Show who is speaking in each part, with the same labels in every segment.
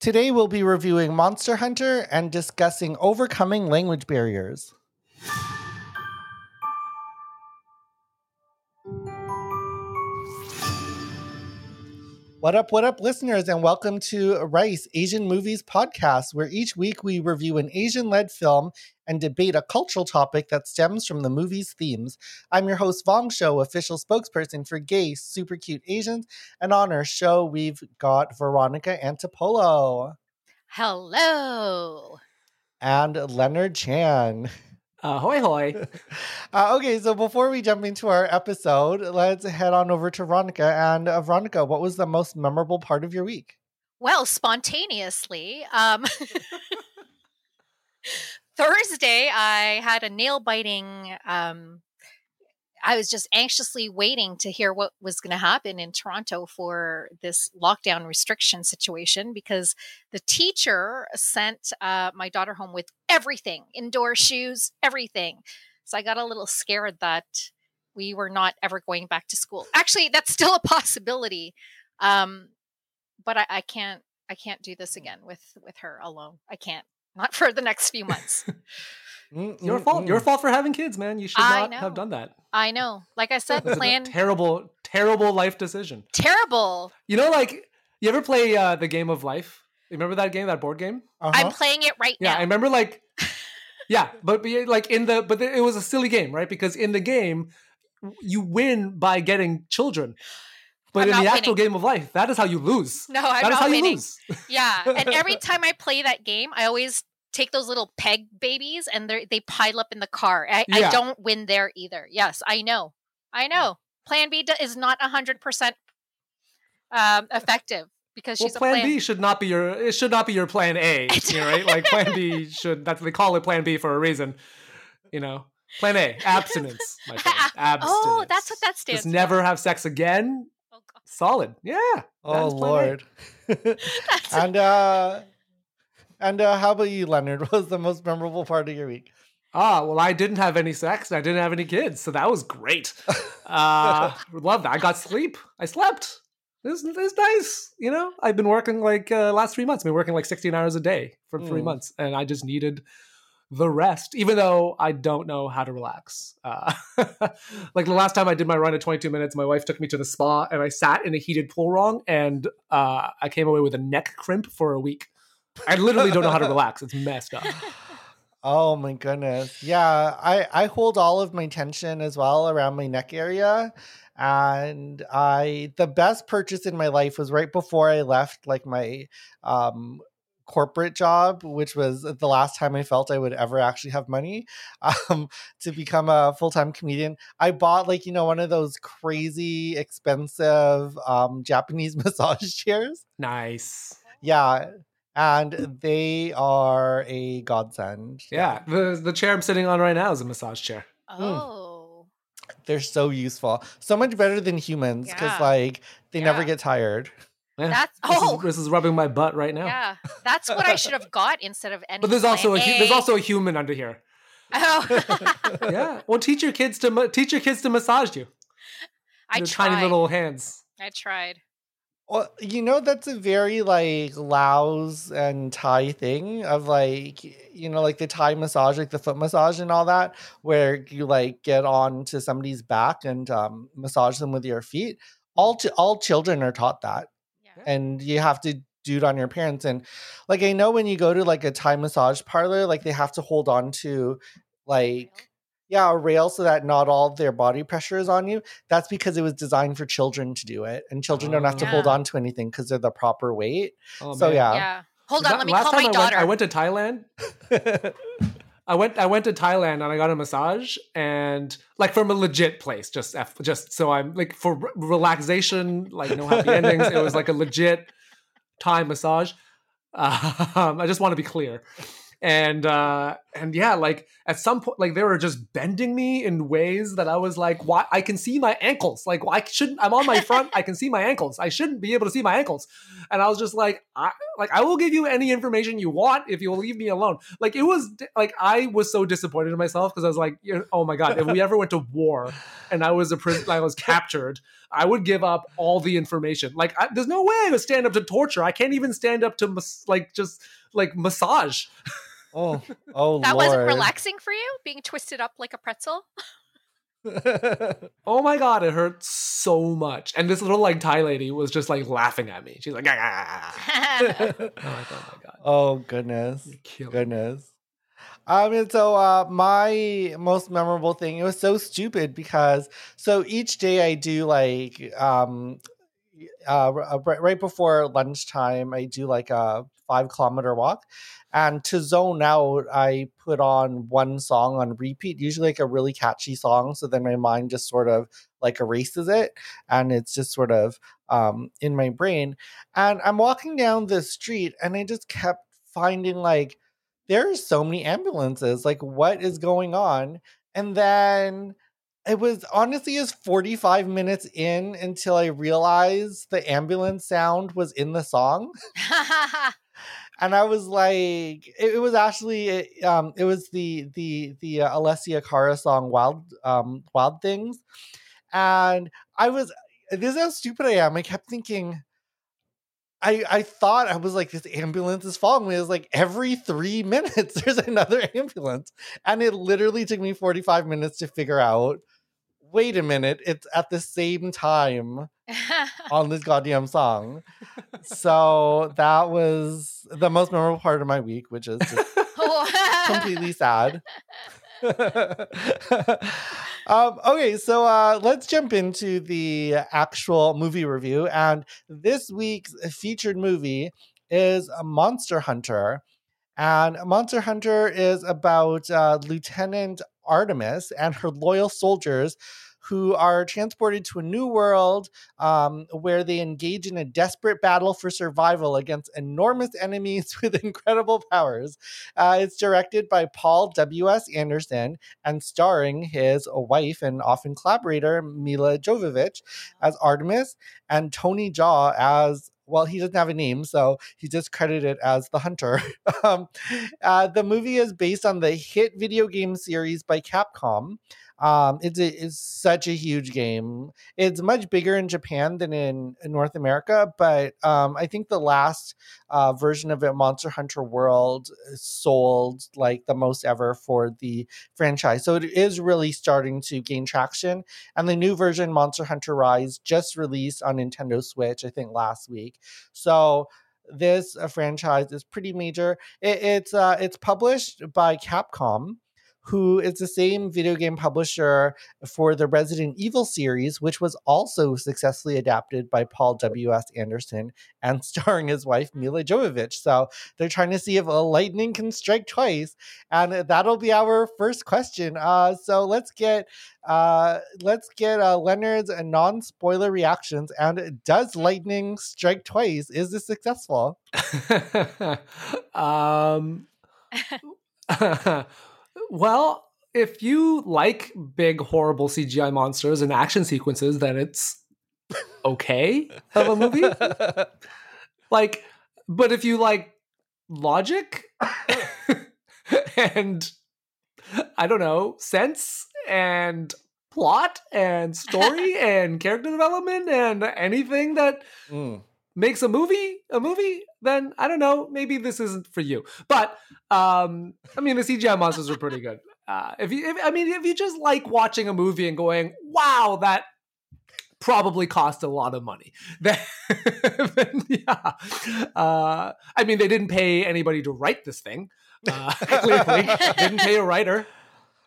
Speaker 1: Today we'll be reviewing Monster Hunter and discussing overcoming language barriers. What up, what up, listeners, and welcome to Rice Asian Movies Podcast, where each week we review an Asian led film and debate a cultural topic that stems from the movie's themes. I'm your host, Vong Show, official spokesperson for Gay Super Cute Asians, and on our show, we've got Veronica Antipolo.
Speaker 2: Hello.
Speaker 1: And Leonard Chan.
Speaker 3: Uh, hoy hoy.
Speaker 1: Uh, okay, so before we jump into our episode, let's head on over to Veronica. And uh, Veronica, what was the most memorable part of your week?
Speaker 2: Well, spontaneously, um, Thursday I had a nail biting um, I was just anxiously waiting to hear what was going to happen in Toronto for this lockdown restriction situation because the teacher sent uh, my daughter home with everything indoor shoes, everything. So I got a little scared that we were not ever going back to school. Actually, that's still a possibility. Um, but I, I can't I can't do this again with with her alone. I can't. Not for the next few months.
Speaker 3: your fault. Your fault for having kids, man. You should
Speaker 2: I
Speaker 3: not
Speaker 2: know.
Speaker 3: have done that.
Speaker 2: I know. Like I said, plan
Speaker 3: terrible, terrible life decision.
Speaker 2: terrible.
Speaker 3: You know, like you ever play uh, the game of life? You remember that game, that board game?
Speaker 1: Uh-huh.
Speaker 2: I'm playing it right
Speaker 3: Yeah,
Speaker 2: now.
Speaker 3: Yeah, I remember. Like, yeah, but, but like in the but it was a silly game, right? Because in the game, you win by getting children. But
Speaker 2: I'm
Speaker 3: in the
Speaker 2: not
Speaker 3: actual game of life, that is how you lose.
Speaker 2: no, I'm
Speaker 3: That is
Speaker 2: not
Speaker 3: how you
Speaker 2: winning.
Speaker 3: lose.
Speaker 2: Yeah, and every time I play that game, I always take those little peg babies and they they pile up in the car. I, I don't win there either. Yes, I know. I know. Plan B is not hundred percent um, effective because
Speaker 3: Well,
Speaker 2: she's
Speaker 3: plan,
Speaker 2: a plan.
Speaker 3: B should not be your it should not be your plan A, you know, right? Like plan B should that's they call it plan B for a reason. You know. Plan A, abstinence, my friend. Abstinence.
Speaker 2: Oh, that's what that stands
Speaker 3: Just never have sex again.
Speaker 2: Oh, God.
Speaker 3: Solid. Yeah.
Speaker 1: Oh
Speaker 3: is plan A.
Speaker 1: Lord. And uh and uh how about you, Leonard? What was the most memorable part of your week?
Speaker 3: Ah, well, I didn't have any sex. and I didn't have any kids, so that was great. Uh, love that. I got sleep. I slept. This is nice. You know, I've been working like uh, last three months. I've been working like 16 hours a day for three
Speaker 1: Mm.
Speaker 3: months, and I just needed the rest. Even though I don't know how to relax. Uh, like the last time I did my run at 22 minutes, my wife took me to the spa, and I sat in a heated pool wrong, and uh, I came away with a neck crimp for a week. I literally don't know how to relax. It's messed up.
Speaker 1: Oh my goodness. Yeah, I I hold all of my tension as well around my neck area. And I the best purchase in my life was right before I left like my um corporate job, which was the last time I felt I would ever actually have money um, to become a full time comedian. I bought like, you know, one of those crazy expensive um, Japanese massage chairs.
Speaker 3: Nice.
Speaker 1: Yeah. And they are a godsend.
Speaker 3: Yeah, the the chair I'm sitting on right now is a massage chair.
Speaker 2: oh, hmm.
Speaker 1: They're so useful. So much better than humans because,
Speaker 2: Yeah.
Speaker 1: like, they never get tired.
Speaker 3: Yeah.
Speaker 2: That's-
Speaker 3: this,
Speaker 2: oh.
Speaker 3: is, this is rubbing my butt right now.
Speaker 2: yeah. That's what I should have got instead of any.
Speaker 3: But there's also a
Speaker 2: plan
Speaker 3: hu- there's also a human under here.
Speaker 2: Oh.
Speaker 3: Yeah. Well, teach your kids to teach your kids to massage you.
Speaker 2: I tried.
Speaker 3: tiny little hands.
Speaker 2: I tried.
Speaker 1: Well, you know, that's a very, like, Laos and Thai thing of, like, you know, like the Thai massage, like the foot massage and all that, where you, like, get on to somebody's back and um, massage them with your feet. All, ch- all children are taught that.
Speaker 2: Yeah.
Speaker 1: and you have to do it on your parents and like i know when you go to like a thai massage parlor like they have to hold on to like yeah a rail so that not all their body pressure is on you that's because it was designed for children to do it and children don't have to hold
Speaker 2: Oh.
Speaker 1: on to anything because they're the proper weight
Speaker 3: Oh,
Speaker 1: so
Speaker 3: man.
Speaker 1: yeah,
Speaker 2: Yeah. Hold
Speaker 3: So
Speaker 2: on.
Speaker 3: that-
Speaker 2: Let me
Speaker 3: last
Speaker 2: call
Speaker 3: time
Speaker 2: my
Speaker 3: I
Speaker 2: daughter.
Speaker 3: Went, I went to Thailand. I went I went to Thailand and I got a massage and like from a legit place just F, just so I'm like for re- relaxation like no happy endings it was like a legit Thai massage um, I just want to be clear and uh and yeah, like at some point, like they were just bending me in ways that I was like, why? I can see my ankles. Like, why shouldn't I'm on my front? I can see my ankles. I shouldn't be able to see my ankles. And I was just like, I like I will give you any information you want if you'll leave me alone. Like it was like I was so disappointed in myself because I was like, oh my god, if we ever went to war and I was a prison, I was captured, I would give up all the information. Like, I, there's no way I would stand up to torture. I can't even stand up to like just like massage.
Speaker 1: Oh, oh,
Speaker 2: that
Speaker 1: Lord.
Speaker 2: wasn't relaxing for you, being twisted up like a pretzel.
Speaker 3: Oh my god, it hurt so much. And this little like Thai lady was just like laughing at me. She's like, ah. oh, I thought, oh my god,
Speaker 1: oh goodness,
Speaker 3: you killed me.
Speaker 1: goodness. I mean, so uh, my most memorable thing, it was so stupid because so each day I do like um uh right, right before lunchtime I do like a five kilometer walk, and to zone out I put on one song on repeat, usually like a really catchy song, so then my mind just sort of like erases it, and it's just sort of um in my brain. And I'm walking down the street, and I just kept finding like there are so many ambulances. Like, what is going on? And then it was honestly is 45 minutes in until I realized the ambulance sound was in the song. And I was like, it, it was actually it, um it was the the the uh, Alessia Cara song Wild um Wild Things. And I was this is how stupid I am. I kept thinking, I I thought I was like this ambulance is following me. It was like every three minutes there's another ambulance, and it literally took me 45 minutes to figure out. Wait a minute, it's at the same time on this goddamn song. So that was the most memorable part of my week, which is completely sad. um, okay, so uh, let's jump into the actual movie review. And this week's featured movie is Monster Hunter. And Monster Hunter is about uh, Lieutenant Artemis and her loyal soldiers who are transported to a new world um, where they engage in a desperate battle for survival against enormous enemies with incredible powers. Uh, it's directed by Paul W.S. Anderson and starring his wife and often collaborator, Milla Jovovich, as Artemis and Tony Jaa as well, he doesn't have a name, so he's just credited as the hunter. um, uh, the movie is based on the hit video game series by Capcom. Um, it's, a, it's such a huge game. It's much bigger in Japan than in, in North America, but um, I think the last uh, version of it, Monster Hunter World, sold like the most ever for the franchise. So it is really starting to gain traction. And the new version, Monster Hunter Rise, just released on Nintendo Switch, I think last week. So this uh, franchise is pretty major. It, it's uh, it's published by Capcom who is the same video game publisher for the Resident Evil series, which was also successfully adapted by Paul W.S. Anderson and starring his wife, Milla Jovovich. So they're trying to see if a lightning can strike twice. And that'll be our first question. Uh, so let's get uh, let's get uh, Leonard's non-spoiler reactions. And does lightning strike twice? Is this successful?
Speaker 3: um well, if you like big, horrible CGI monsters and action sequences, then it's okay of a movie. like, but if you like logic and I don't know, sense and plot and story and character development and anything that
Speaker 1: Mm.
Speaker 3: Makes a movie a movie then i don't know maybe this isn't for you. But um i mean the cgi monsters are pretty good. Uh if you if, i mean if you just like watching a movie and going wow that probably cost a lot of money then, then yeah. Uh i mean they didn't pay anybody to write this thing. Uh clearly. didn't pay a writer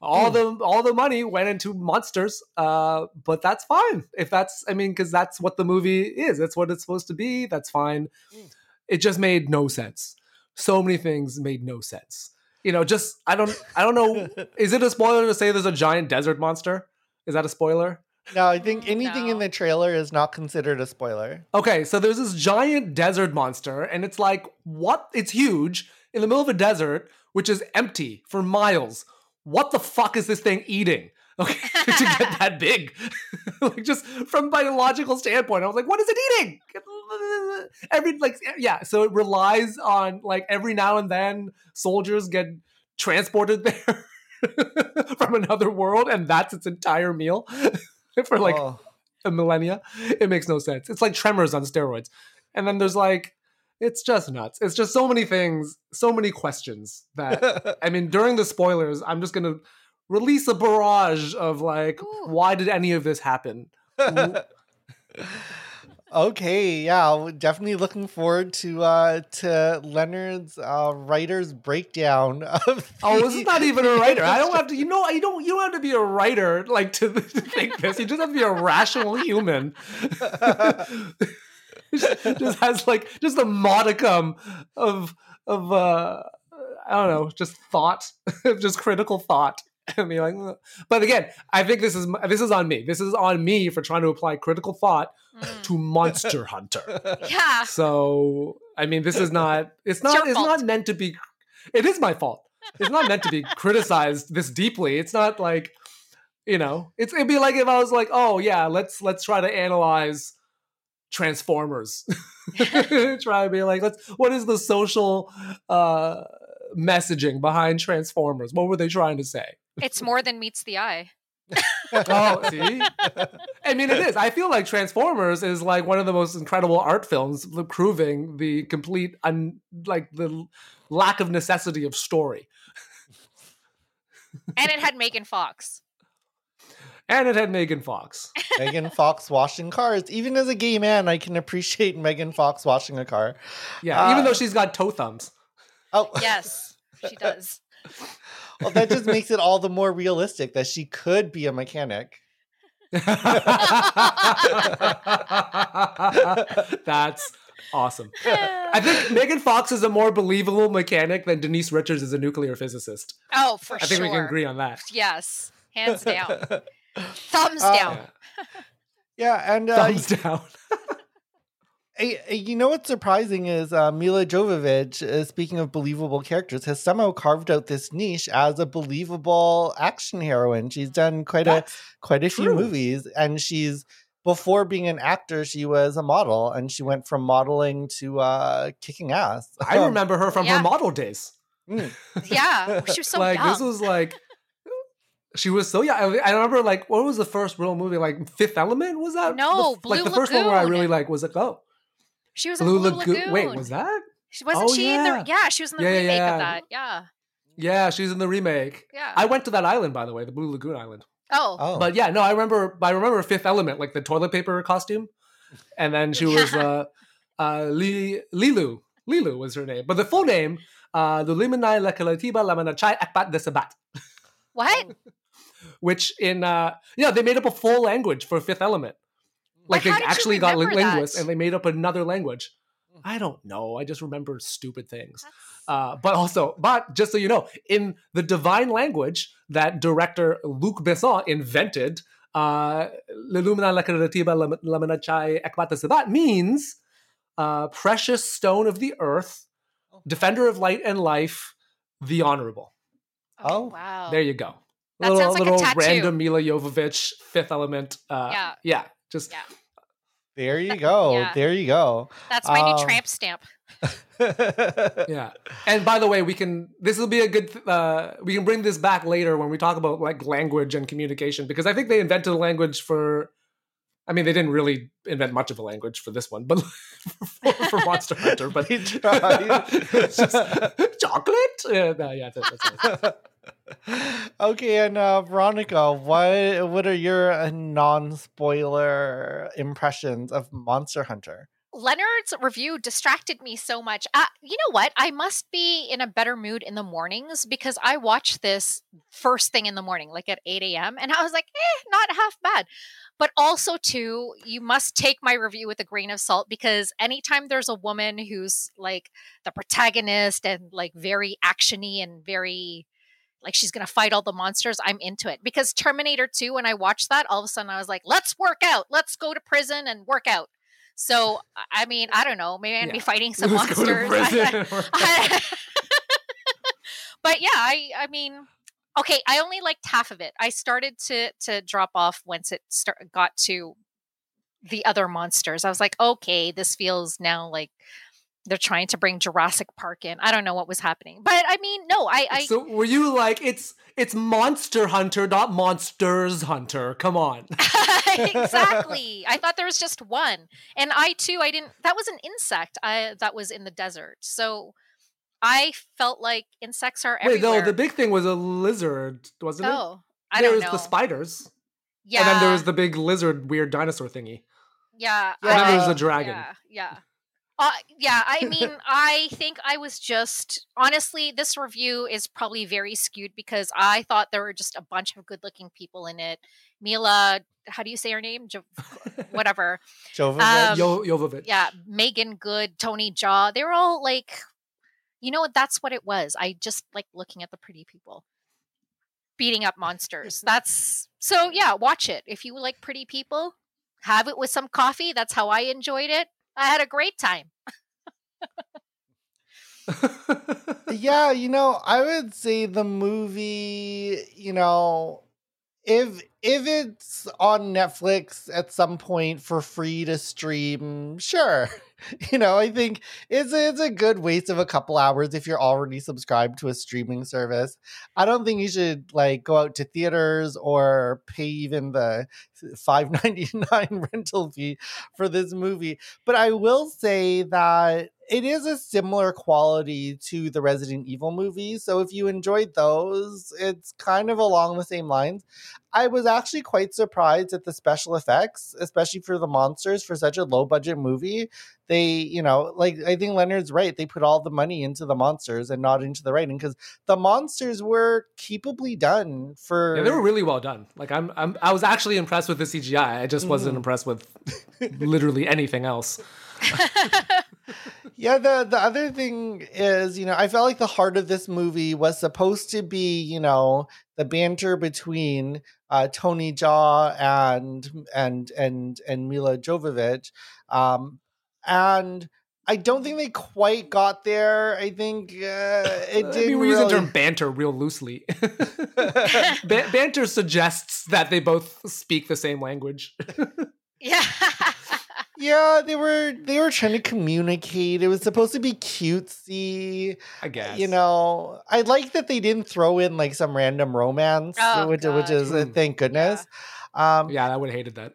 Speaker 3: all the all the money went into monsters uh but that's fine if that's i mean because that's what the movie is that's what it's supposed to be that's fine
Speaker 1: Mm.
Speaker 3: it just made no sense so many things made no sense you know just i don't i don't know is it a spoiler to say there's a giant desert monster is that a spoiler
Speaker 1: No, I think anything in the trailer is not considered a spoiler.
Speaker 3: Okay, so there's this giant desert monster, and it's like, what? It's huge. in the middle of a desert, which is empty for miles. What the fuck is this thing eating? Okay, to get that big, like just from biological standpoint, I was like, what is it eating? Every like, yeah. So it relies on like every now and then soldiers get transported there from another world, and that's its entire meal for like
Speaker 1: Oh.
Speaker 3: a millennia. It makes no sense. It's like Tremors on steroids. And then there's like, it's just nuts. It's just so many things, so many questions that I mean, during the spoilers, I'm just gonna release a barrage of like,
Speaker 2: Ooh.
Speaker 3: why did any of this happen?
Speaker 1: okay, yeah, we're definitely looking forward to uh to Leonard's uh writer's breakdown of
Speaker 3: Oh, this is not even a writer. I don't have to. You know, you don't. You don't have to be a writer like to, to think this. You just have to be a rational human. just, has like just a modicum of of uh I don't know, just thought, just critical thought. And be like, but again, I think this is this is on me. This is on me for trying to apply critical thought
Speaker 2: Mm.
Speaker 3: to Monster Hunter.
Speaker 2: Yeah.
Speaker 3: So I mean, this is not. It's not.
Speaker 2: your
Speaker 3: It's not meant to be. It is my fault. It's not meant to be criticized this deeply. It's not like, you know, it's it'd be like if I was like, oh yeah, let's let's try to analyze Transformers. try to be like, let's. What is the social uh messaging behind Transformers? What were they trying to say?
Speaker 2: It's more than meets the eye.
Speaker 3: Oh, see? I mean, it is. I feel like Transformers is like one of the most incredible art films, proving the complete, un, like the lack of necessity of story.
Speaker 2: And it had Megan Fox.
Speaker 3: And it had Megan Fox.
Speaker 1: Megan Fox washing cars. Even as a gay man, I can appreciate Megan Fox washing a car.
Speaker 3: Yeah,
Speaker 1: Uh,
Speaker 3: even though she's got toe thumbs.
Speaker 1: Oh,
Speaker 2: Yes, she does.
Speaker 1: well, that just makes it all the more realistic that she could be a mechanic.
Speaker 3: That's awesome. I think Megan Fox is a more believable mechanic than Denise Richards is a nuclear physicist.
Speaker 2: Oh, for sure.
Speaker 3: I
Speaker 2: sure.
Speaker 3: think we can agree on that.
Speaker 2: Yes, hands down. Thumbs
Speaker 1: Uh,
Speaker 2: down.
Speaker 3: Yeah.
Speaker 1: Yeah, and uh,
Speaker 3: Thumbs down.
Speaker 1: You know what's surprising is uh, Milla Jovovich, uh, speaking of believable characters, has somehow carved out this niche as a believable action heroine. She's done quite a quite a few movies, and she's before being an actor, she was a model, and she went from modeling to uh, kicking ass.
Speaker 3: I remember her from
Speaker 2: Yeah.
Speaker 3: her model days.
Speaker 1: Mm.
Speaker 2: Yeah, she was so
Speaker 3: like
Speaker 2: young.
Speaker 3: this was like she was so young. I, I remember like what was the first real movie? Like Fifth Element was that?
Speaker 2: No,
Speaker 3: the, like
Speaker 2: Blue
Speaker 3: the first one where I really like was like oh
Speaker 2: she was in
Speaker 3: Blue,
Speaker 2: Blue
Speaker 3: Lagoon.
Speaker 2: Lagoon.
Speaker 3: Wait, was that?
Speaker 2: She wasn't
Speaker 3: Oh,
Speaker 2: she in
Speaker 3: yeah.
Speaker 2: the Yeah, she was in the
Speaker 3: Yeah, yeah,
Speaker 2: remake
Speaker 3: yeah.
Speaker 2: of that. Yeah.
Speaker 3: Yeah, she's in the remake.
Speaker 2: Yeah.
Speaker 3: I went to that island by the way, the Blue Lagoon Island.
Speaker 2: oh.
Speaker 1: Oh,
Speaker 3: But yeah, no, I remember. I remember Fifth Element, like the toilet paper costume, and then she was uh, uh, Li, Leeloo. Leeloo was her name, but the full name, uh, Lulimanai Lekalatiba Lamanachai Akbat Desabat,
Speaker 2: What?
Speaker 3: Which in uh, yeah, they made up a full language for Fifth Element. Like
Speaker 2: But how
Speaker 3: they actually got lin-
Speaker 2: remember that?
Speaker 3: linguists and they made up another language. I don't know. I just remember stupid things. Uh, but also, but just so you know, in the divine language that director Luc Besson invented, uh, "Lelumina lakaratiba lam- lamanachai ekbata sabat" means uh, precious stone of the earth, defender of light and life, the honorable.
Speaker 1: Oh,
Speaker 2: wow.
Speaker 3: There you go.
Speaker 2: That
Speaker 3: little
Speaker 2: sounds like a tattoo.
Speaker 3: random Milla Jovovich Fifth Element. Uh,
Speaker 2: Yeah.
Speaker 3: yeah, just
Speaker 2: Yeah.
Speaker 1: there you go.
Speaker 2: Yeah.
Speaker 1: There you go.
Speaker 2: That's my
Speaker 1: Um,
Speaker 2: new tramp stamp.
Speaker 3: yeah and by the way we can this will be a good uh we can bring this back later when we talk about like language and communication because i think they invented a language for i mean they didn't really invent much of a language for this one but for, for monster hunter but
Speaker 1: They tried.
Speaker 3: it's just chocolate yeah, no, yeah that's, that's it.
Speaker 1: Okay, and uh, Veronica, what what are your uh, non-spoiler impressions of Monster Hunter?
Speaker 2: Leonard's review distracted me so much. Uh, you know what? I must be in a better mood in the mornings because I watched this first thing in the morning, like at 8 a.m. And I was like, eh, not half bad. But also, too, you must take my review with a grain of salt because anytime there's a woman who's like the protagonist and like very actiony and very like she's gonna fight all the monsters, I'm into it. Because Terminator 2, when I watched that, all of a sudden I was like, let's work out, let's go to prison and work out. So I- mean, I don't know, maybe I'm gonna be fighting some
Speaker 3: Let's to
Speaker 2: monsters. I-. I- but yeah, I I mean, okay, I only liked half of it. I started to to drop off once it start, got to the other monsters. I was like, okay, this feels now like they're trying to bring Jurassic Park in. I don't know what was happening, but I mean, no, I. I
Speaker 3: so were you like it's it's Monster Hunter, not Monsters Hunter? Come on.
Speaker 2: exactly. I thought there was just one, and I too. I didn't. That was an insect. I that was in the desert. So I felt like insects are everywhere.
Speaker 3: Wait, no, the big thing was a lizard, wasn't it?
Speaker 2: Oh, I
Speaker 3: there
Speaker 2: don't know.
Speaker 3: There was the spiders,
Speaker 2: yeah,
Speaker 3: and then there was the big lizard, weird dinosaur thingy,
Speaker 2: yeah,
Speaker 3: and then
Speaker 1: Yeah.
Speaker 3: there's
Speaker 2: I-
Speaker 3: the dragon.
Speaker 2: Yeah, yeah. Uh, yeah, I mean, I think I was just honestly, this review is probably very skewed because I thought there were just a bunch of good-looking people in it. Milla, how do you say her name? Jo- whatever.
Speaker 1: Jovovich.
Speaker 2: Um,
Speaker 3: Yo- Jovovich.
Speaker 2: Yeah, Meagan Good, Tony Jaa. They were all like, you know what? That's what it was. I just like looking at the pretty people beating up monsters. That's so. Yeah, watch it if you like pretty people. Have it with some coffee. That's how I enjoyed it. I had a great time.
Speaker 1: yeah, you know, I would say the movie, you know, if if it's on Netflix at some point for free to stream, sure. You know, I think it's it's a good waste of a couple hours if you're already subscribed to a streaming service. I don't think you should like go out to theaters or pay even the 5.99 rental fee for this movie. But I will say that it is a similar quality to the Resident Evil movies. So if you enjoyed those, it's kind of along the same lines. I was actually quite surprised at the special effects, especially for the monsters for such a low budget movie. They, you know, like I think Leonard's right. They put all the money into the monsters and not into the writing because the monsters were capably done for.
Speaker 3: Yeah, they were really well done. Like I'm, I'm, I was actually impressed with the CGI. I just wasn't
Speaker 1: Mhm.
Speaker 3: impressed with literally anything else.
Speaker 1: Yeah, the the other thing is, you know, I felt like the heart of this movie was supposed to be, you know, the banter between uh, Tony Jaa and and and and Milla Jovovich, um, and I don't think they quite got there. I think uh, it
Speaker 3: I
Speaker 1: didn't
Speaker 3: mean, we use the term banter real loosely. Ba- banter suggests that they both speak the same language.
Speaker 2: yeah.
Speaker 1: Yeah, they were they were trying to communicate. It was supposed to be cutesy.
Speaker 3: I guess.
Speaker 1: You know, I like that they didn't throw in like some random romance,
Speaker 2: Oh,
Speaker 1: which which is
Speaker 3: Hmm.
Speaker 1: thank goodness. Um,
Speaker 3: Yeah, I would have hated that.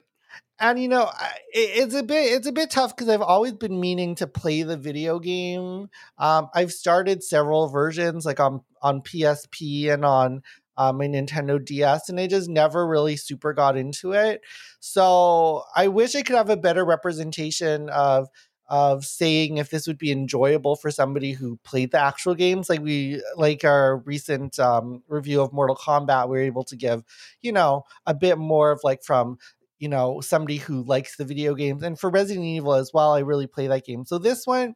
Speaker 1: and you know, it, it's a bit it's a bit tough because I've always been meaning to play the video game. Um, I've started several versions, like on on PSP and on um, my Nintendo DS, and I just never really super got into it. So I wish I could have a better representation of of saying if this would be enjoyable for somebody who played the actual games like we like our recent um, review of mortal kombat we were able to give you know a bit more of like from you know somebody who likes the video games and for resident evil as well i really play that game so this one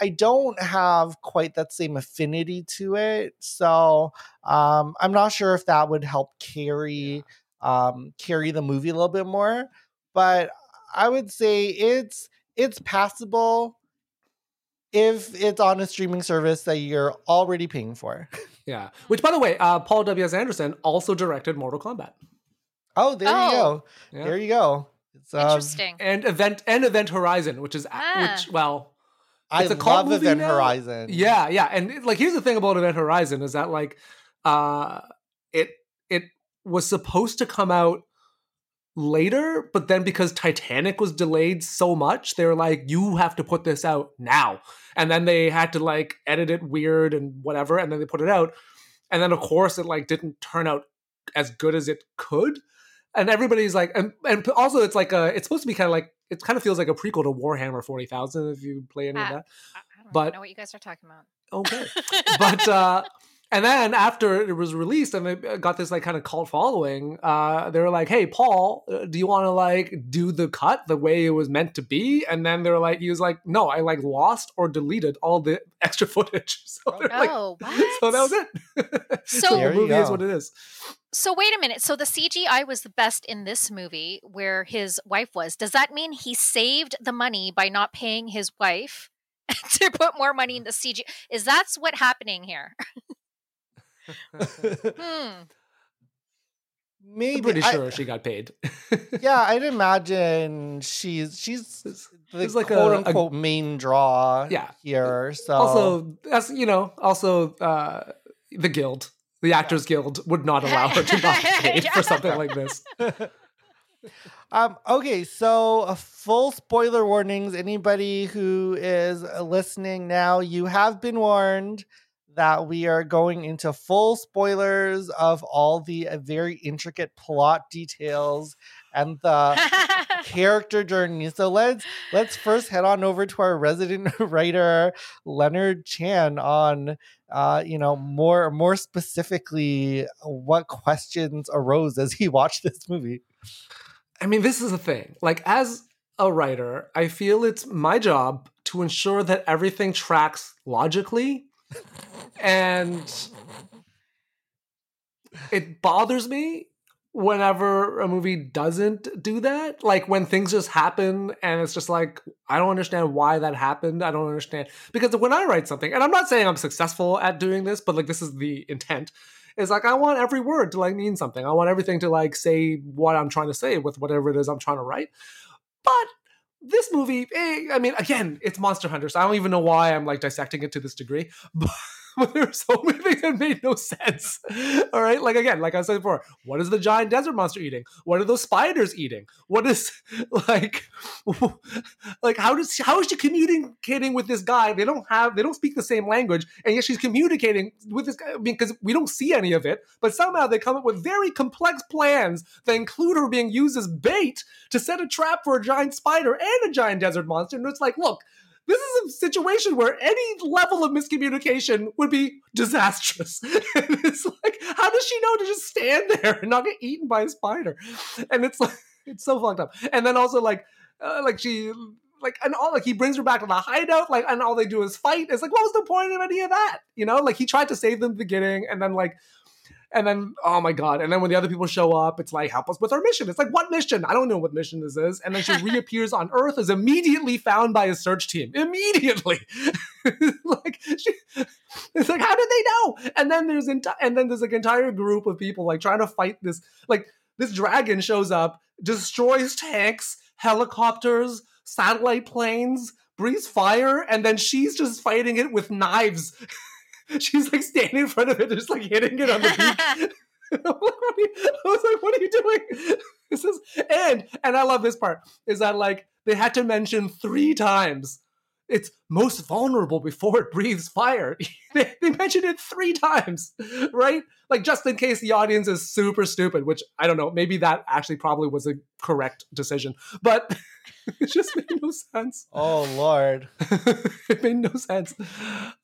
Speaker 1: i don't have quite that same affinity to it so um i'm not sure if that would help carry um carry the movie a little bit more but i would say it's it's passable if it's on a streaming service that you're already paying for
Speaker 3: Yeah. Which, by the way, uh, Paul W. S. Anderson also directed Mortal Kombat.
Speaker 1: Oh there you
Speaker 2: Oh.
Speaker 1: go
Speaker 3: Yeah.
Speaker 1: there you go it's, um,
Speaker 2: Interesting.
Speaker 3: and event and Event Horizon, which is
Speaker 2: Ah.
Speaker 3: which well,
Speaker 1: I
Speaker 3: It's a cult
Speaker 1: love
Speaker 3: movie
Speaker 1: Event
Speaker 3: now?
Speaker 1: Horizon.
Speaker 3: yeah, yeah. And it- like, here's the thing about Event Horizon is that like, uh, it it was supposed to come out later, but then because Titanic was delayed so much, they were like, you have to put this out now. And then they had to like edit it weird and whatever, and then they put it out. And then of course it like didn't turn out as good as it could. And everybody's like, and, and also it's like a, it's supposed to be kind of like, it kind of feels like a prequel to Warhammer 40,000 if you play any of
Speaker 2: Ah.
Speaker 3: that.
Speaker 2: I I don't
Speaker 3: but-
Speaker 2: know what you guys are talking about.
Speaker 3: Okay. but uh and then after it was released and they got this like kind of cult following uh they were like hey paul uh, do you want to like do the cut the way it was meant to be and then they were like he was like no i like lost or deleted all the extra footage so they're like
Speaker 2: oh, what?
Speaker 3: so that was it
Speaker 2: So-
Speaker 3: the movie is what it is
Speaker 2: So wait a minute. So the CGI was the best in this movie where his wife was. Does that mean he saved the money by not paying his wife to put more money in the CG? Is that's what happening here? Hmm.
Speaker 1: Maybe
Speaker 3: I'm pretty
Speaker 1: I-
Speaker 3: sure she got paid.
Speaker 1: yeah, I'd imagine she's she's the
Speaker 3: it's like a-
Speaker 1: quote
Speaker 3: a-
Speaker 1: unquote main draw
Speaker 3: Yeah.
Speaker 1: here. So
Speaker 3: Also, as you know, also uh, the guild, the Actors Guild, would not allow her to not be paid for something like this.
Speaker 1: Um, okay, so uh, full spoiler warnings. Anybody who is uh, listening now, you have been warned that we are going into full spoilers of all the uh, very intricate plot details and the character journey. So let's let's first head on over to our resident writer Leonard Chan on uh you know more more specifically what questions arose as he watched this movie.
Speaker 3: I mean, this is the thing. Like, as a writer, I feel it's my job to ensure that everything tracks logically. And it bothers me whenever a movie doesn't do that. Like, when things just happen and it's just like, I don't understand why that happened. I don't understand. Because when I write something, and I'm not saying I'm successful at doing this, but like, this is the intent is like I want every word to like mean something. I want everything to like say what I'm trying to say with whatever it is I'm trying to write. But this movie, eh, I mean, again, it's Monster Hunter, so I don't even know why I'm like dissecting it to this degree. But, there were so many things that made no sense. All right, like again, like I said before, what is the giant desert monster eating? What are those spiders eating? What is like, like how does how is she communicating with this guy? They don't have they don't speak the same language, and yet she's communicating with this guy. I mean, because we don't see any of it, but somehow they come up with very complex plans that include her being used as bait to set a trap for a giant spider and a giant desert monster. And it's like, look, this is a situation where any level of miscommunication would be disastrous. it's like, how does she know to just stand there and not get eaten by a spider? And it's like, it's so fucked up. And then also like, uh, like she, like, and all like he brings her back to the hideout, like, and all they do is fight. It's like, what was the point of any of that? You know, like he tried to save them the beginning, and then like and then, oh my god! And then when the other people show up, it's like, help us with our mission. It's like, what mission? I don't know what mission this is. And then she reappears on Earth, is immediately found by a search team. Immediately, like she, it's like, how did they know? And then there's enti- and then there's like entire group of people like trying to fight this. Like this dragon shows up, destroys tanks, helicopters, satellite planes, breathes fire, and then she's just fighting it with knives. she's like standing in front of it, just like hitting it on the beak. I'm like, what are you- I was like, what are you doing? This is and and I love this part is that like they had to mention three times it's most vulnerable before it breathes fire. they, they mentioned it three times, right? Like just in case the audience is super stupid, which I don't know, maybe that actually probably was a correct decision, but it just made no sense.
Speaker 1: Oh lord.
Speaker 3: it made no sense.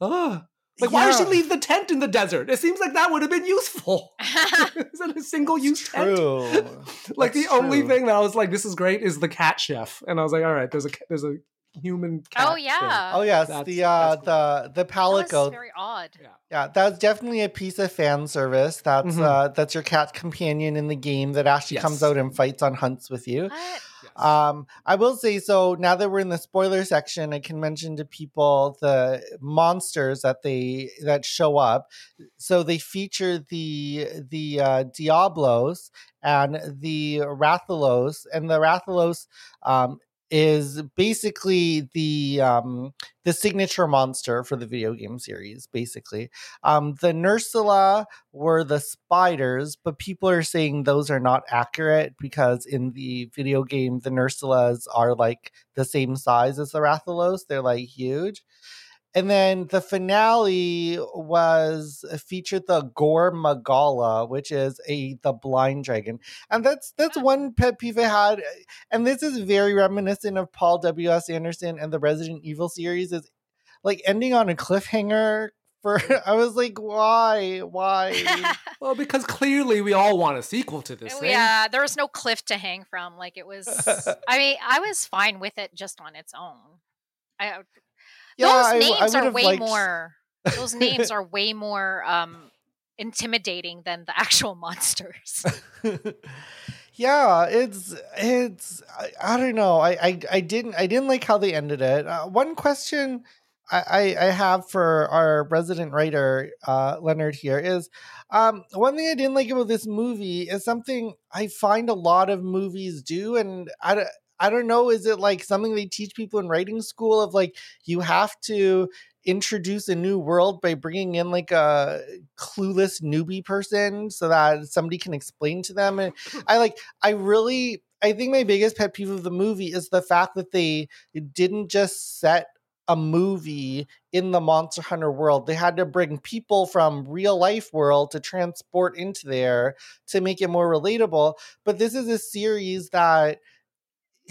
Speaker 3: Ah. Like, why did she leave the tent in the desert? It seems like that would have been useful. is that a single use tent?
Speaker 1: True.
Speaker 3: like the
Speaker 1: That's
Speaker 3: only
Speaker 1: true.
Speaker 3: thing that I was like, this is great is the cat chef, and I was like, all right, there's a there's a human. Cat
Speaker 2: oh yeah.
Speaker 1: Oh yes,
Speaker 3: That's-
Speaker 1: the uh
Speaker 3: that's
Speaker 1: the the
Speaker 2: that was very odd.
Speaker 3: thing.
Speaker 1: Yeah, that was definitely a piece of fan service. That's
Speaker 3: Mhm.
Speaker 1: uh that's your cat companion in the game that actually comes out and fights on hunts with you.
Speaker 2: What?
Speaker 1: Um, I will say so. Now that we're in the spoiler section, I can mention to people the monsters that they that show up. So they feature the the uh, Diablos and the Rathalos, and the Rathalos um, is basically the um, the signature monster for the video game series. Basically, um, the Nerscylla were the spiders, but people are saying those are not accurate because in the video game, the Nerscyllas are like the same size as the Rathalos. They're like huge. And then the finale was uh, featured the Gore Magala, which is a the blind dragon, and that's that's one pet peeve I had. uh, And this is very reminiscent of Paul W S Anderson and the Resident Evil series. Is like ending on a cliffhanger. For I was like, why, why?
Speaker 3: Well, because clearly we all want a sequel to this
Speaker 2: Oh,
Speaker 3: thing.
Speaker 2: yeah, there was no cliff to hang from. Like it was. I mean, I was fine with it just on its own. I,
Speaker 1: Yeah,
Speaker 2: those
Speaker 1: I- I
Speaker 2: names are way
Speaker 1: liked-
Speaker 2: more. Those names are way more um, intimidating than the actual monsters.
Speaker 1: yeah it's it's I, I don't know I, I i didn't i didn't like how they ended it uh, one question I, I have for our resident writer uh, Leonard here is um, one thing I didn't like about this movie is something I find a lot of movies do, and I, I don't know, is it like something they teach people in writing school of like you have to introduce a new world by bringing in like a clueless newbie person so that somebody can explain to them and I like I really I think my biggest pet peeve of the movie is the fact that they didn't just set a movie in the Monster Hunter world. They had to bring people from real life world to transport into there to make it more relatable. But this is a series that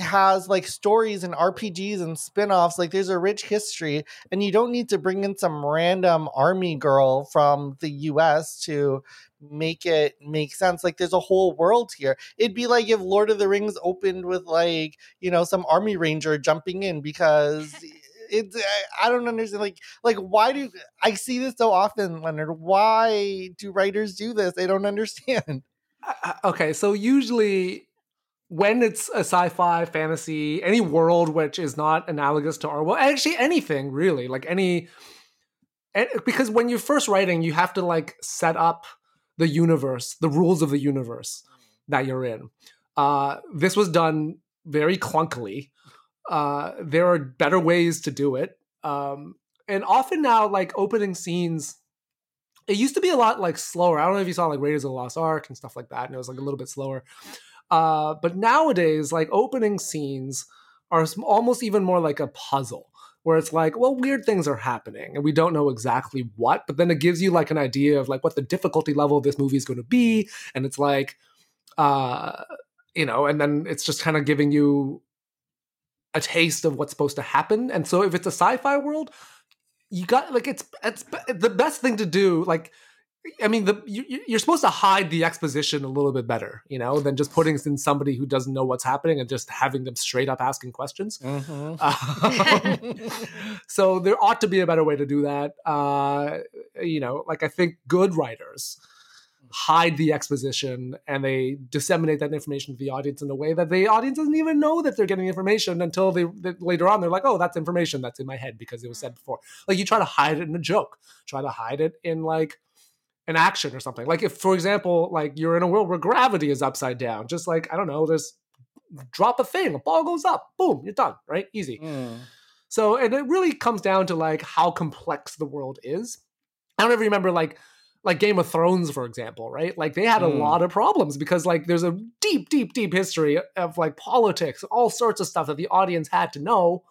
Speaker 1: has like stories and RPGs and spin-offs like there's a rich history and you don't need to bring in some random army girl from the US to make it make sense like there's a whole world here. It'd be like if Lord of the Rings opened with like you know some army ranger jumping in because it's I don't understand like like why do I see this so often Leonard why do writers do this? I don't understand.
Speaker 3: Uh, okay so usually when it's a sci-fi fantasy any world which is not analogous to our world actually anything really like any because when you're first writing you have to like set up the universe the rules of the universe that you're in. Uh, this was done very clunkily. Uh, there are better ways to do it. Um, and often now like opening scenes it used to be a lot like slower. I don't know if you saw like raiders of the lost ark and stuff like that and it was like a little bit slower uh, but nowadays, like opening scenes are almost even more like a puzzle where it's like, well, weird things are happening and we don't know exactly what, but then it gives you like an idea of like what the difficulty level of this movie is going to be. And it's like, uh, you know, and then it's just kind of giving you a taste of what's supposed to happen. And so if it's a sci-fi world, you got like it's it's the best thing to do. Like I mean, the you, are supposed to hide the exposition a little bit better, you know, than just putting it in somebody who doesn't know what's happening and just having them straight up asking questions. Mm-hmm. Um, so there ought to be a better way to do that. Uh, you know, like I think good writers hide the exposition and they disseminate that information to the audience in a way that the audience doesn't even know that they're getting information until they, they later on they're like, oh, that's information that's in my head because it was said before. Like you try to hide it in a joke, try to hide it in like an action or something. Like if, for example, like you're in a world where gravity is upside down, just like I don't know, there's drop a thing, a ball goes up, boom, you're done, right? Easy. Mm. So, and it really comes down to like how complex the world is. I don't ever remember like like Game of Thrones, for example, right? Like they had a mm. lot of problems because like there's a deep, deep, deep history of like politics, all sorts of stuff that the audience had to know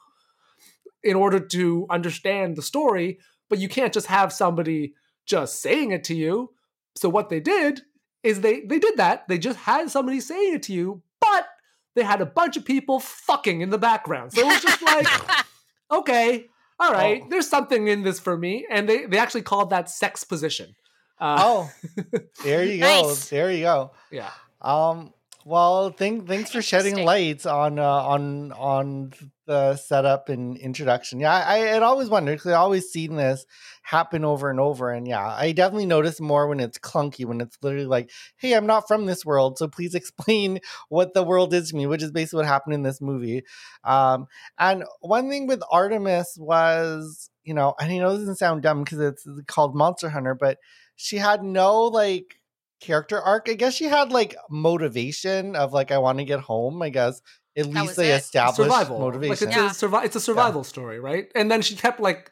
Speaker 3: in order to understand the story. But you can't just have somebody just saying it to you. So what they did is they they did that. They just had somebody saying it to you, but they had a bunch of people fucking in the background. So it was just like, okay, all right, oh. there's something in this for me. And they they actually called that sexposition.
Speaker 1: Uh, oh, there you go. Nice. There you go.
Speaker 3: Yeah.
Speaker 1: Um. Well, thank, thanks for shedding light on uh, on on the setup and introduction. Yeah, I, had always wondered because I always seen this happen over and over, and yeah, I definitely notice more when it's clunky, when it's literally like, "Hey, I'm not from this world, so please explain what the world is to me," which is basically what happened in this movie. Um, and one thing with Artemis was, you know, and I know this doesn't sound dumb because it's called Monster Hunter, but she had no like character arc. I guess she had like motivation of like I want to get home. I guess at that least they it. established survival motivation.
Speaker 3: Like it's, yeah. a survi- it's a survival yeah. story, right? And then she kept like.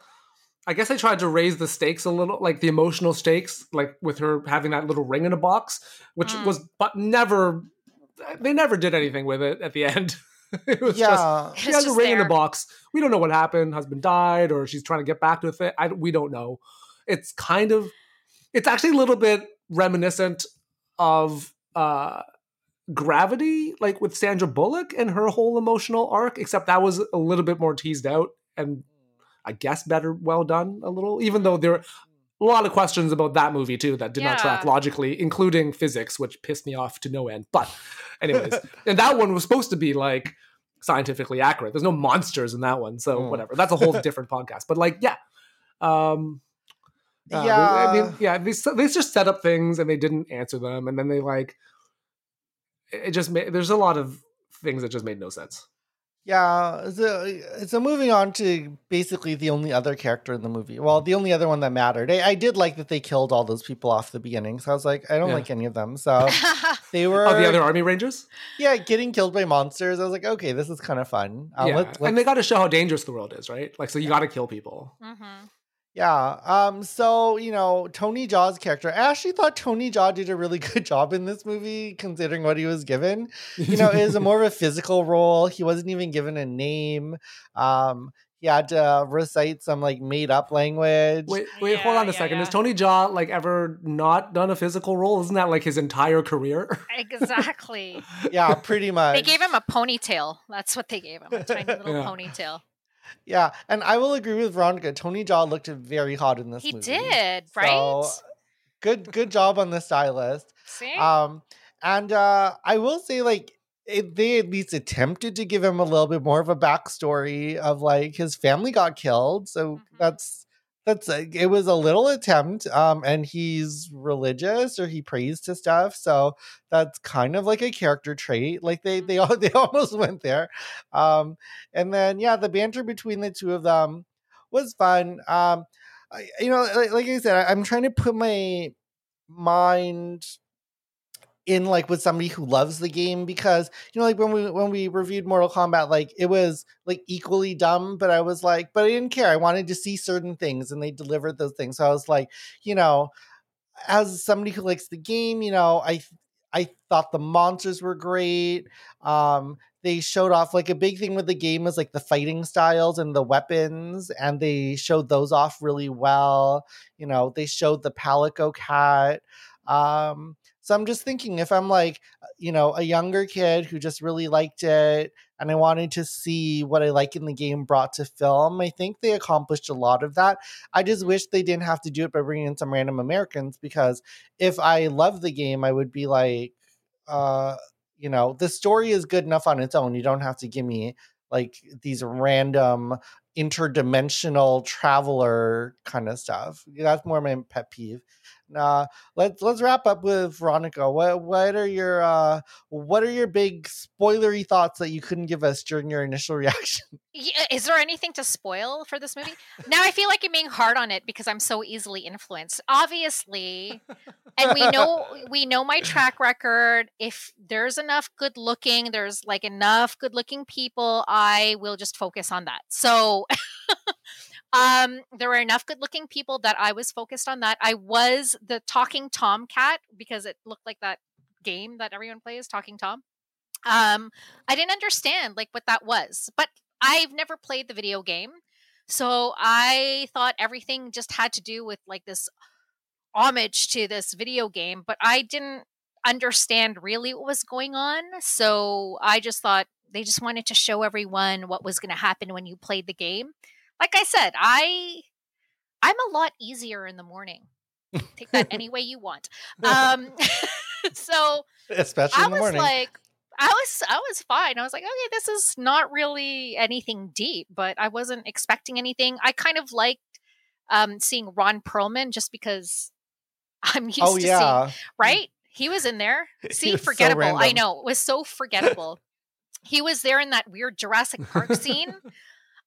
Speaker 3: I guess I tried to raise the stakes a little, like the emotional stakes, like with her having that little ring in a box, which mm. was, but never, they never did anything with it at the end. it was yeah. just she has a ring there. in the box. We don't know what happened. Husband died, or she's trying to get back to it. I, we don't know. It's kind of, it's actually a little bit reminiscent of uh gravity like with sandra bullock and her whole emotional arc except that was a little bit more teased out and i guess better well done a little even though there are a lot of questions about that movie too that did yeah. not track logically including physics which pissed me off to no end. But anyways and that one was supposed to be like scientifically accurate. There's no monsters in that one so mm. whatever. That's a whole different podcast. But like yeah. Um uh, yeah, I mean, yeah, they they just set up things and they didn't answer them, and then they like it just made. There's a lot of things that just made no sense.
Speaker 1: Yeah, so, so moving on to basically the only other character in the movie. Well, the only other one that mattered. I, I did like that they killed all those people off the beginning. So I was like, I don't
Speaker 3: Yeah.
Speaker 1: like any of them. So they were,
Speaker 3: Oh, the other army rangers.
Speaker 1: yeah, getting killed by monsters. I was like, okay, this is kind of fun. Uh,
Speaker 3: yeah,
Speaker 1: let's-
Speaker 3: and they got to show how dangerous the world is, right? Like, so you got to kill people.
Speaker 2: hmm
Speaker 1: Yeah. Um. So you know, Tony Jaa's character. I actually thought Tony Jaw did a really good job in this movie, considering what he was given. You know, it was a more of a physical role. He wasn't even given a name. Um. He had to recite some like made up language.
Speaker 3: Wait, wait, hold on a
Speaker 2: yeah,
Speaker 3: second. Has. Tony Jaa like ever not done a physical role? Isn't that like his entire career?
Speaker 2: Exactly.
Speaker 1: Yeah, pretty much.
Speaker 2: they gave him a ponytail. That's what they gave him. A tiny little
Speaker 3: Yeah.
Speaker 2: ponytail.
Speaker 1: Yeah, and I will agree with Veronica. Tony Jaa looked very hot in this
Speaker 2: He
Speaker 1: movie.
Speaker 2: did, right?
Speaker 1: So, good, good job on the stylist.
Speaker 2: See?
Speaker 1: Um, and uh, I will say, like, it, they at least attempted to give him a little bit more of a backstory of like his family got killed, so
Speaker 2: Mhm.
Speaker 1: that's that's a, it was a little attempt. Um, and he's religious or he prays to stuff, so that's kind of like a character trait. Like they they all they almost went there. Um, and then yeah, the banter between the two of them was fun. Um, I, you know, like, like I said, I, I'm trying to put my mind in like with somebody who loves the game because you know like when we when we reviewed Mortal Kombat like it was like equally dumb but I was like but I didn't care. I wanted to see certain things and they delivered those things. So I was like you know as somebody who likes the game you know I I thought the monsters were great. Um they showed off like a big thing with the game is like the fighting styles and the weapons and they showed those off really well. You know they showed the palico cat. Um so i'm just thinking if i'm like you know a younger kid who just really liked it and i wanted to see what i like in the game brought to film i think they accomplished a lot of that. I just wish they didn't have to do it by bringing in some random americans because if i love the game i would be like uh you know the story is good enough on its own. You don't have to give me like these random interdimensional traveler kind of stuff. That's more my pet peeve uh, let's let's wrap up with Veronica. What what are your uh what are your big spoilery thoughts that you couldn't give us during your initial reaction?
Speaker 2: Yeah, is there anything to spoil for this movie? Now I feel like I'm being hard on it because I'm so easily influenced. Obviously, and we know we know my track record. If there's enough good looking, there's like enough good looking people, I will just focus on that. So um there were enough good looking people that I was focused on that. I was the talking Tom cat because it looked like that game that everyone plays, Talking Tom. Um I didn't understand like what that was. But I've never played the video game. So I thought everything just had to do with like this homage to this video game, but I didn't understand really what was going on. So I just thought they just wanted to show everyone what was going to happen when you played the game. Like I said, I I'm a lot easier in the morning. Take that any way you want. Um so
Speaker 1: Especially
Speaker 2: I
Speaker 1: in the
Speaker 2: was
Speaker 1: morning.
Speaker 2: like, I was, I was fine. I was like, okay, this is not really anything deep, but I wasn't expecting anything. I kind of liked um, seeing Ron Perlman just because I'm used
Speaker 1: oh
Speaker 2: to seeing, right? He was in there. See,
Speaker 1: was so
Speaker 2: forgettable. I know it was so forgettable. he was there in that weird Jurassic Park scene.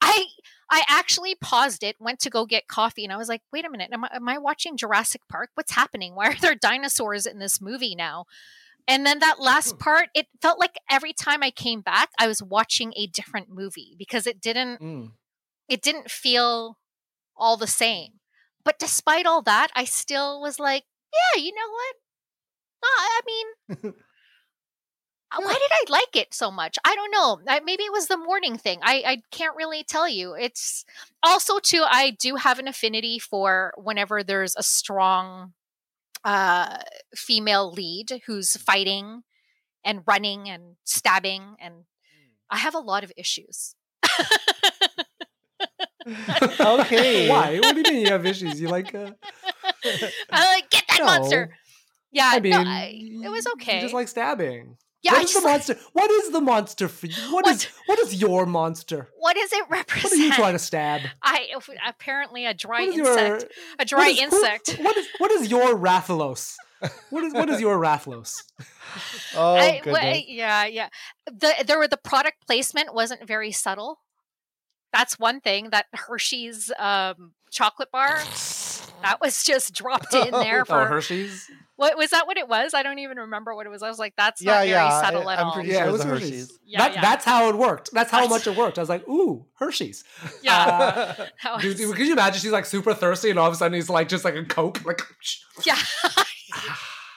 Speaker 2: I I actually paused it, went to go get coffee, and I was like, "Wait a minute, am I, am I watching Jurassic Park? What's happening? Why are there dinosaurs in this movie now?" And then that last part, it felt like every time I came back, I was watching a different movie because it didn't
Speaker 1: Mm.
Speaker 2: it didn't feel all the same. But despite all that, I still was like, "Yeah, you know what? Uh, I mean." Uh, Why did I like it so much? I don't know. I, maybe it was the morning thing. I, I can't really tell you. It's also too. I do have an affinity for whenever there's a strong uh, female lead who's fighting and running and stabbing, and I have a lot of issues.
Speaker 1: Okay.
Speaker 3: Why? What do you mean you have issues? You like? Uh,
Speaker 2: I like get that
Speaker 3: no.
Speaker 2: monster. Yeah,
Speaker 3: I mean,
Speaker 2: no, I, it was
Speaker 3: You
Speaker 2: okay.
Speaker 3: just like stabbing.
Speaker 2: Yeah,
Speaker 3: what is
Speaker 2: just
Speaker 3: the
Speaker 2: like-
Speaker 3: monster? What is the monster for you? What
Speaker 2: What-
Speaker 3: is what is your monster?
Speaker 2: what does it represent?
Speaker 3: What
Speaker 2: represent?
Speaker 3: are you trying to stab?
Speaker 2: I apparently a dry insect.
Speaker 3: your-
Speaker 2: a dry
Speaker 3: what is- who-
Speaker 2: insect.
Speaker 3: what is what is your Rathalos? What is what is your Rathalos?
Speaker 1: Oh
Speaker 2: I-
Speaker 1: goodness.
Speaker 2: well, I- yeah, yeah. The there were the product placement wasn't very subtle. That's one thing. That Hershey's um, chocolate bar that was just dropped in there
Speaker 3: Oh,
Speaker 2: for
Speaker 3: Hershey's.
Speaker 2: What was that? What it was? I don't even remember what it was. I was like, that's
Speaker 1: Yeah,
Speaker 2: not very
Speaker 1: yeah,
Speaker 2: subtle
Speaker 1: I-
Speaker 2: at
Speaker 1: I'm
Speaker 2: all.
Speaker 1: pretty
Speaker 3: Yeah,
Speaker 1: sure
Speaker 3: it
Speaker 1: it
Speaker 3: was
Speaker 1: was
Speaker 3: Hershey's.
Speaker 1: Hershey's.
Speaker 2: Yeah,
Speaker 3: that,
Speaker 2: yeah.
Speaker 3: That's how it worked. That's how
Speaker 2: That's-
Speaker 3: much it worked. I was like, ooh, Hershey's.
Speaker 2: Yeah.
Speaker 3: Uh,
Speaker 2: That
Speaker 3: Dude,
Speaker 2: was-
Speaker 3: could you imagine she's like super thirsty and all of a sudden he's like just like a Coke? Like
Speaker 2: yeah.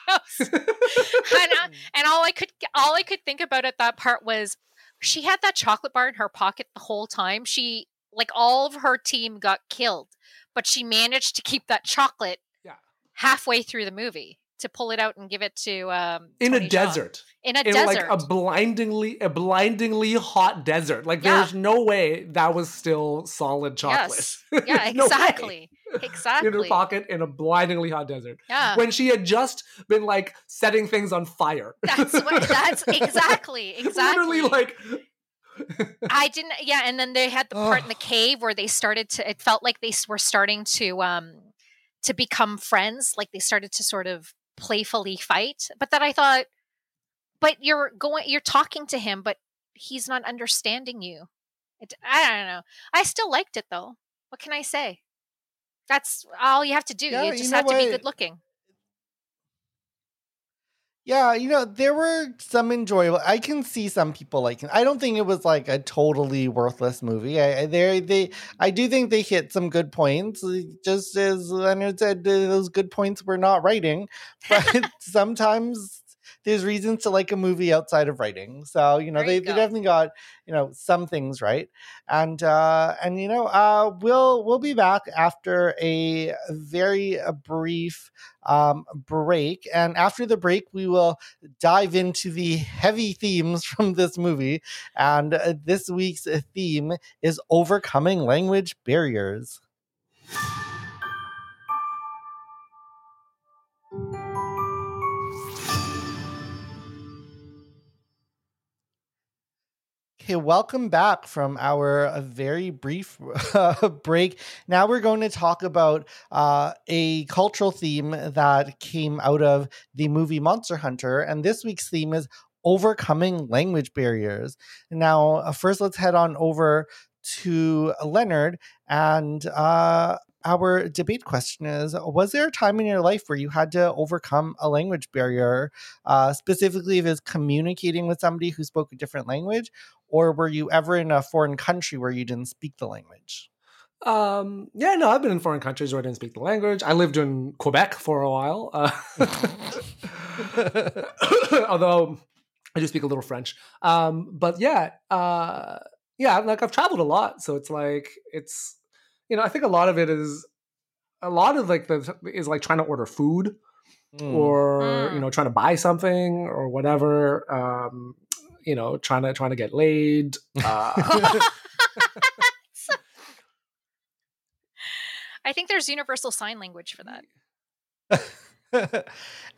Speaker 2: And, I- and all I could all I could think about at that part was she had that chocolate bar in her pocket the whole time. She like all of her team got killed, but she managed to keep that chocolate
Speaker 3: Yeah.
Speaker 2: halfway through the movie to pull it out and give it to um
Speaker 3: in a
Speaker 2: Tony
Speaker 3: desert.
Speaker 2: In a
Speaker 3: in
Speaker 2: desert.
Speaker 3: like a blindingly a blindingly hot desert. Like
Speaker 2: Yeah.
Speaker 3: there's no way that was still solid chocolate.
Speaker 2: Yes. yeah,
Speaker 3: no
Speaker 2: exactly.
Speaker 3: In her pocket in a blindingly hot desert.
Speaker 2: Yeah.
Speaker 3: When she had just been like setting things on fire.
Speaker 2: That's what that's exactly. Exactly.
Speaker 3: Literally like
Speaker 2: I didn't. Yeah, and then they had the part in the cave where they started to. It felt like they were starting to um to become friends. Like they started to sort of playfully fight. But then I thought, but you're going, you're talking to him, but he's not understanding you. It, I don't know. I still liked it though. What can I say? That's all you have to do.
Speaker 1: Yeah,
Speaker 2: you
Speaker 1: you
Speaker 2: just
Speaker 1: know
Speaker 2: have to be good looking.
Speaker 1: Yeah, you know, there were some enjoyable. I can see some people liking. I don't think it was like a totally worthless movie. I, I they they I do think they hit some good points. Just as Leonard said, those good points were not writing, but sometimes there's reasons to like a movie outside of writing. So you know,
Speaker 2: There
Speaker 1: they,
Speaker 2: you
Speaker 1: they definitely got you know some things right, and uh and you know, uh, we'll we'll be back after a very uh, brief um, break. And after the break, we will dive into the heavy themes from this movie. And uh, this week's theme is overcoming language barriers. Okay, welcome back from our uh, very brief uh, break. Now we're going to talk about uh, a cultural theme that came out of the movie Monster Hunter. And this week's theme is overcoming language barriers. Now, uh, first, let's head on over to Leonard. And uh, our debate question is Was there a time in your life where you had to overcome a language barrier, uh, specifically if it's communicating with somebody who spoke a different language? Or were you ever in a foreign country where you didn't speak the language?
Speaker 3: Um, yeah, no, I've been in foreign countries where I didn't speak the language. I lived in Quebec for a while. Uh, although I do speak a little French. Um, but yeah, uh, yeah, like I've traveled a lot. So it's like, it's, you know, I think a lot of it is, a lot of like the, is like trying to order food
Speaker 1: Mm.
Speaker 3: or,
Speaker 2: Mm.
Speaker 3: you know, trying to buy something or whatever. Um, you know, trying to, trying to get laid. Uh,
Speaker 2: I think there's universal sign language for that.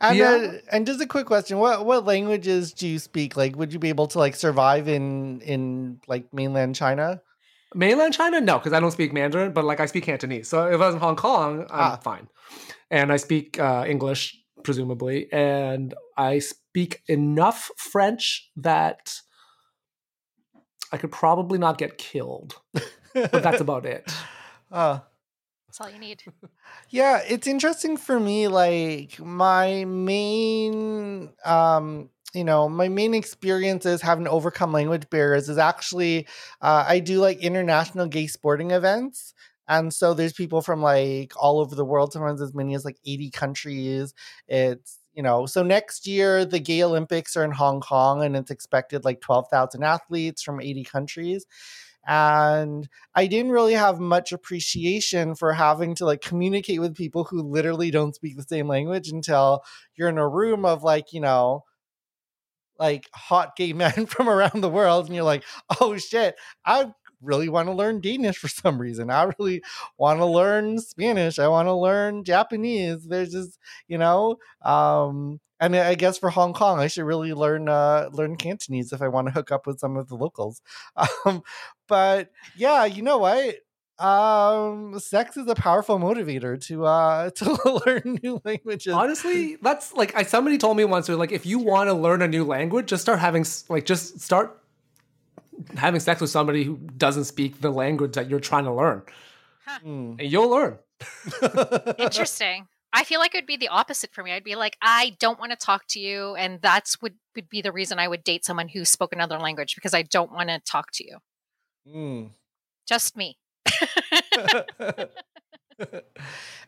Speaker 1: and
Speaker 3: Yeah.
Speaker 1: uh, and just a quick question: what what languages do you speak? Like, would you be able to like survive in in like mainland China?
Speaker 3: Mainland China, no, because I don't speak Mandarin, but like I speak Cantonese. So if I was in Hong Kong, I'm
Speaker 1: Ah.
Speaker 3: fine. And I speak uh, English, presumably, and I speak enough French that I could probably not get killed. But that's about it.
Speaker 1: Uh,
Speaker 2: That's all you need.
Speaker 1: Yeah, it's interesting for me. Like my main, um, you know, my main experiences having to overcome language barriers is actually uh, I do like international gay sporting events. And so there's people from like all over the world, sometimes as many as like 80 countries. It's, you know, so next year the gay Olympics are in Hong Kong and it's expected like 12,000 athletes from 80 countries. And I didn't really have much appreciation for having to like communicate with people who literally don't speak the same language until you're in a room of like, you know, like hot gay men from around the world and you're like, "Oh shit, I really want to learn Danish for some reason. I really want to learn Spanish. I want to learn Japanese." There's just, you know, um and I guess for Hong Kong, I should really learn uh, learn Cantonese if I want to hook up with some of the locals. Um, but yeah, you know what? Um sex is a powerful motivator to uh to learn new languages
Speaker 3: Honestly, that's like I somebody told me once. They're like, if you want to learn a new language, just start having like just start having sex with somebody who doesn't speak the language that you're trying to learn,
Speaker 1: Hmm.
Speaker 3: and you'll learn.
Speaker 2: Interesting. I feel like it would be the opposite for me. I'd be like, I don't want to talk to you, and that's would would be the reason I would date someone who spoke another language because I don't want to talk to you.
Speaker 1: Hmm.
Speaker 2: Just me.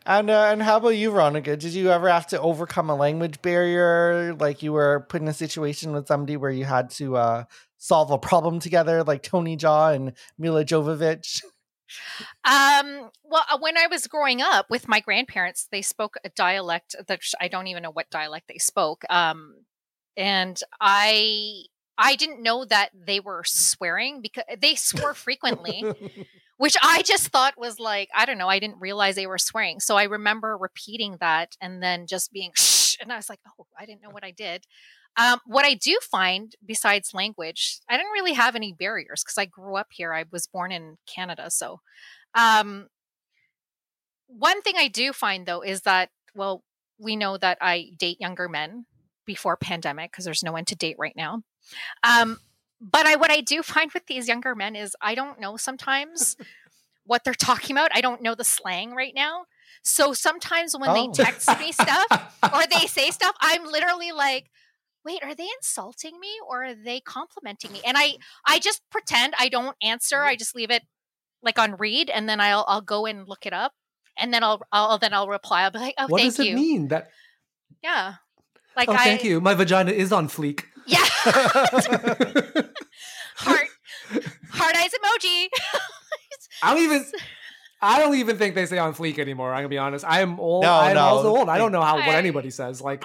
Speaker 1: And uh, and how about you, Veronica? Did you ever have to overcome a language barrier? Like you were put in a situation with somebody where you had to uh, solve a problem together, like Tony Jaa and Milla Jovovich?
Speaker 2: Um, well, uh, when I was growing up with my grandparents, they spoke a dialect that I don't even know what dialect they spoke. Um, and I I didn't know that they were swearing because they swore frequently, which I just thought was like I don't know. I didn't realize they were swearing, so I remember repeating that and then just being shh, and I was like, oh, I didn't know what I did. Um, what I do find besides language, I didn't really have any barriers because I grew up here. I was born in Canada, so um, one thing I do find though is that well, we know that I date younger men before pandemic because there's no one to date right now. Um, but I what I do find with these younger men is I don't know sometimes what they're talking about. I don't know the slang right now. So sometimes when
Speaker 1: Oh.
Speaker 2: they text me stuff or they say stuff, I'm literally like, wait, are they insulting me or are they complimenting me? And I I just pretend I don't answer. Mm-hmm. I just leave it like on read and then I'll I'll go and look it up. And then I'll I'll then I'll reply. I'll be like, oh
Speaker 3: what
Speaker 2: thank
Speaker 3: does
Speaker 2: you.
Speaker 3: it mean that?
Speaker 2: Yeah. Like
Speaker 3: oh,
Speaker 2: I
Speaker 3: thank you. My vagina is on fleek.
Speaker 2: Yeah. heart heart eyes emoji.
Speaker 3: I don't even. I don't even think they say on fleek anymore. I'm gonna be honest. I am old.
Speaker 1: No,
Speaker 3: I'm
Speaker 1: no,
Speaker 3: also old. I don't know how what anybody says. Like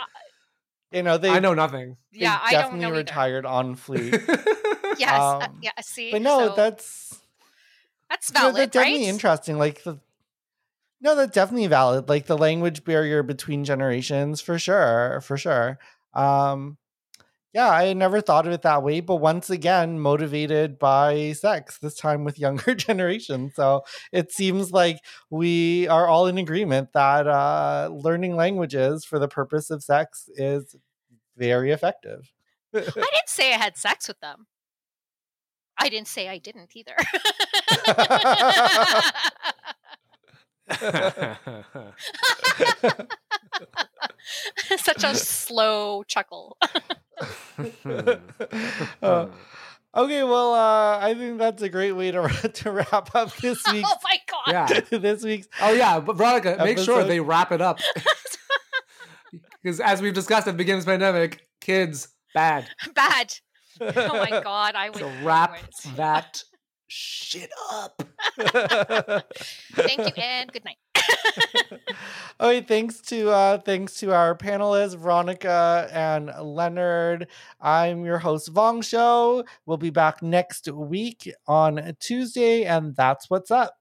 Speaker 1: you know they
Speaker 3: I know nothing.
Speaker 1: they
Speaker 2: yeah, I don't
Speaker 1: definitely
Speaker 2: know either.
Speaker 1: retired on fleek.
Speaker 2: Yes. uh,
Speaker 1: Um,
Speaker 2: yeah, see.
Speaker 1: but no,
Speaker 2: so
Speaker 1: that's
Speaker 2: that's
Speaker 1: No,
Speaker 2: valid,
Speaker 1: that's definitely
Speaker 2: right?
Speaker 1: interesting. Like the no, that's definitely valid. Like the language barrier between generations, for sure, for sure. Um, yeah, I never thought of it that way, but once again, motivated by sex. This time with younger generations. So it seems like we are all in agreement that uh, learning languages for the purpose of sex is very effective.
Speaker 2: I didn't say I had sex with them. I didn't say I didn't either. Such a slow chuckle.
Speaker 1: Uh, Okay, well, uh, I think that's a great way to to wrap up this week's
Speaker 2: oh my god.
Speaker 3: yeah.
Speaker 1: this week's.
Speaker 3: Oh yeah, but Veronica, make sure they wrap it up. Because as we've discussed at the beginning of this pandemic, kids bad.
Speaker 2: Bad. Oh my god, I would
Speaker 3: So wrap that shit up.
Speaker 2: Thank you and good night.
Speaker 1: okay, thanks to uh, thanks to our panelists Veronica and Leonard. I'm your host Vong Show. We'll be back next week on Tuesday, and that's what's up.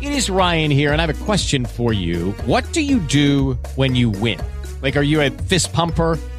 Speaker 4: It is Ryan here, and I have a question for you. What do you do when you win? Like, are you a fist pumper?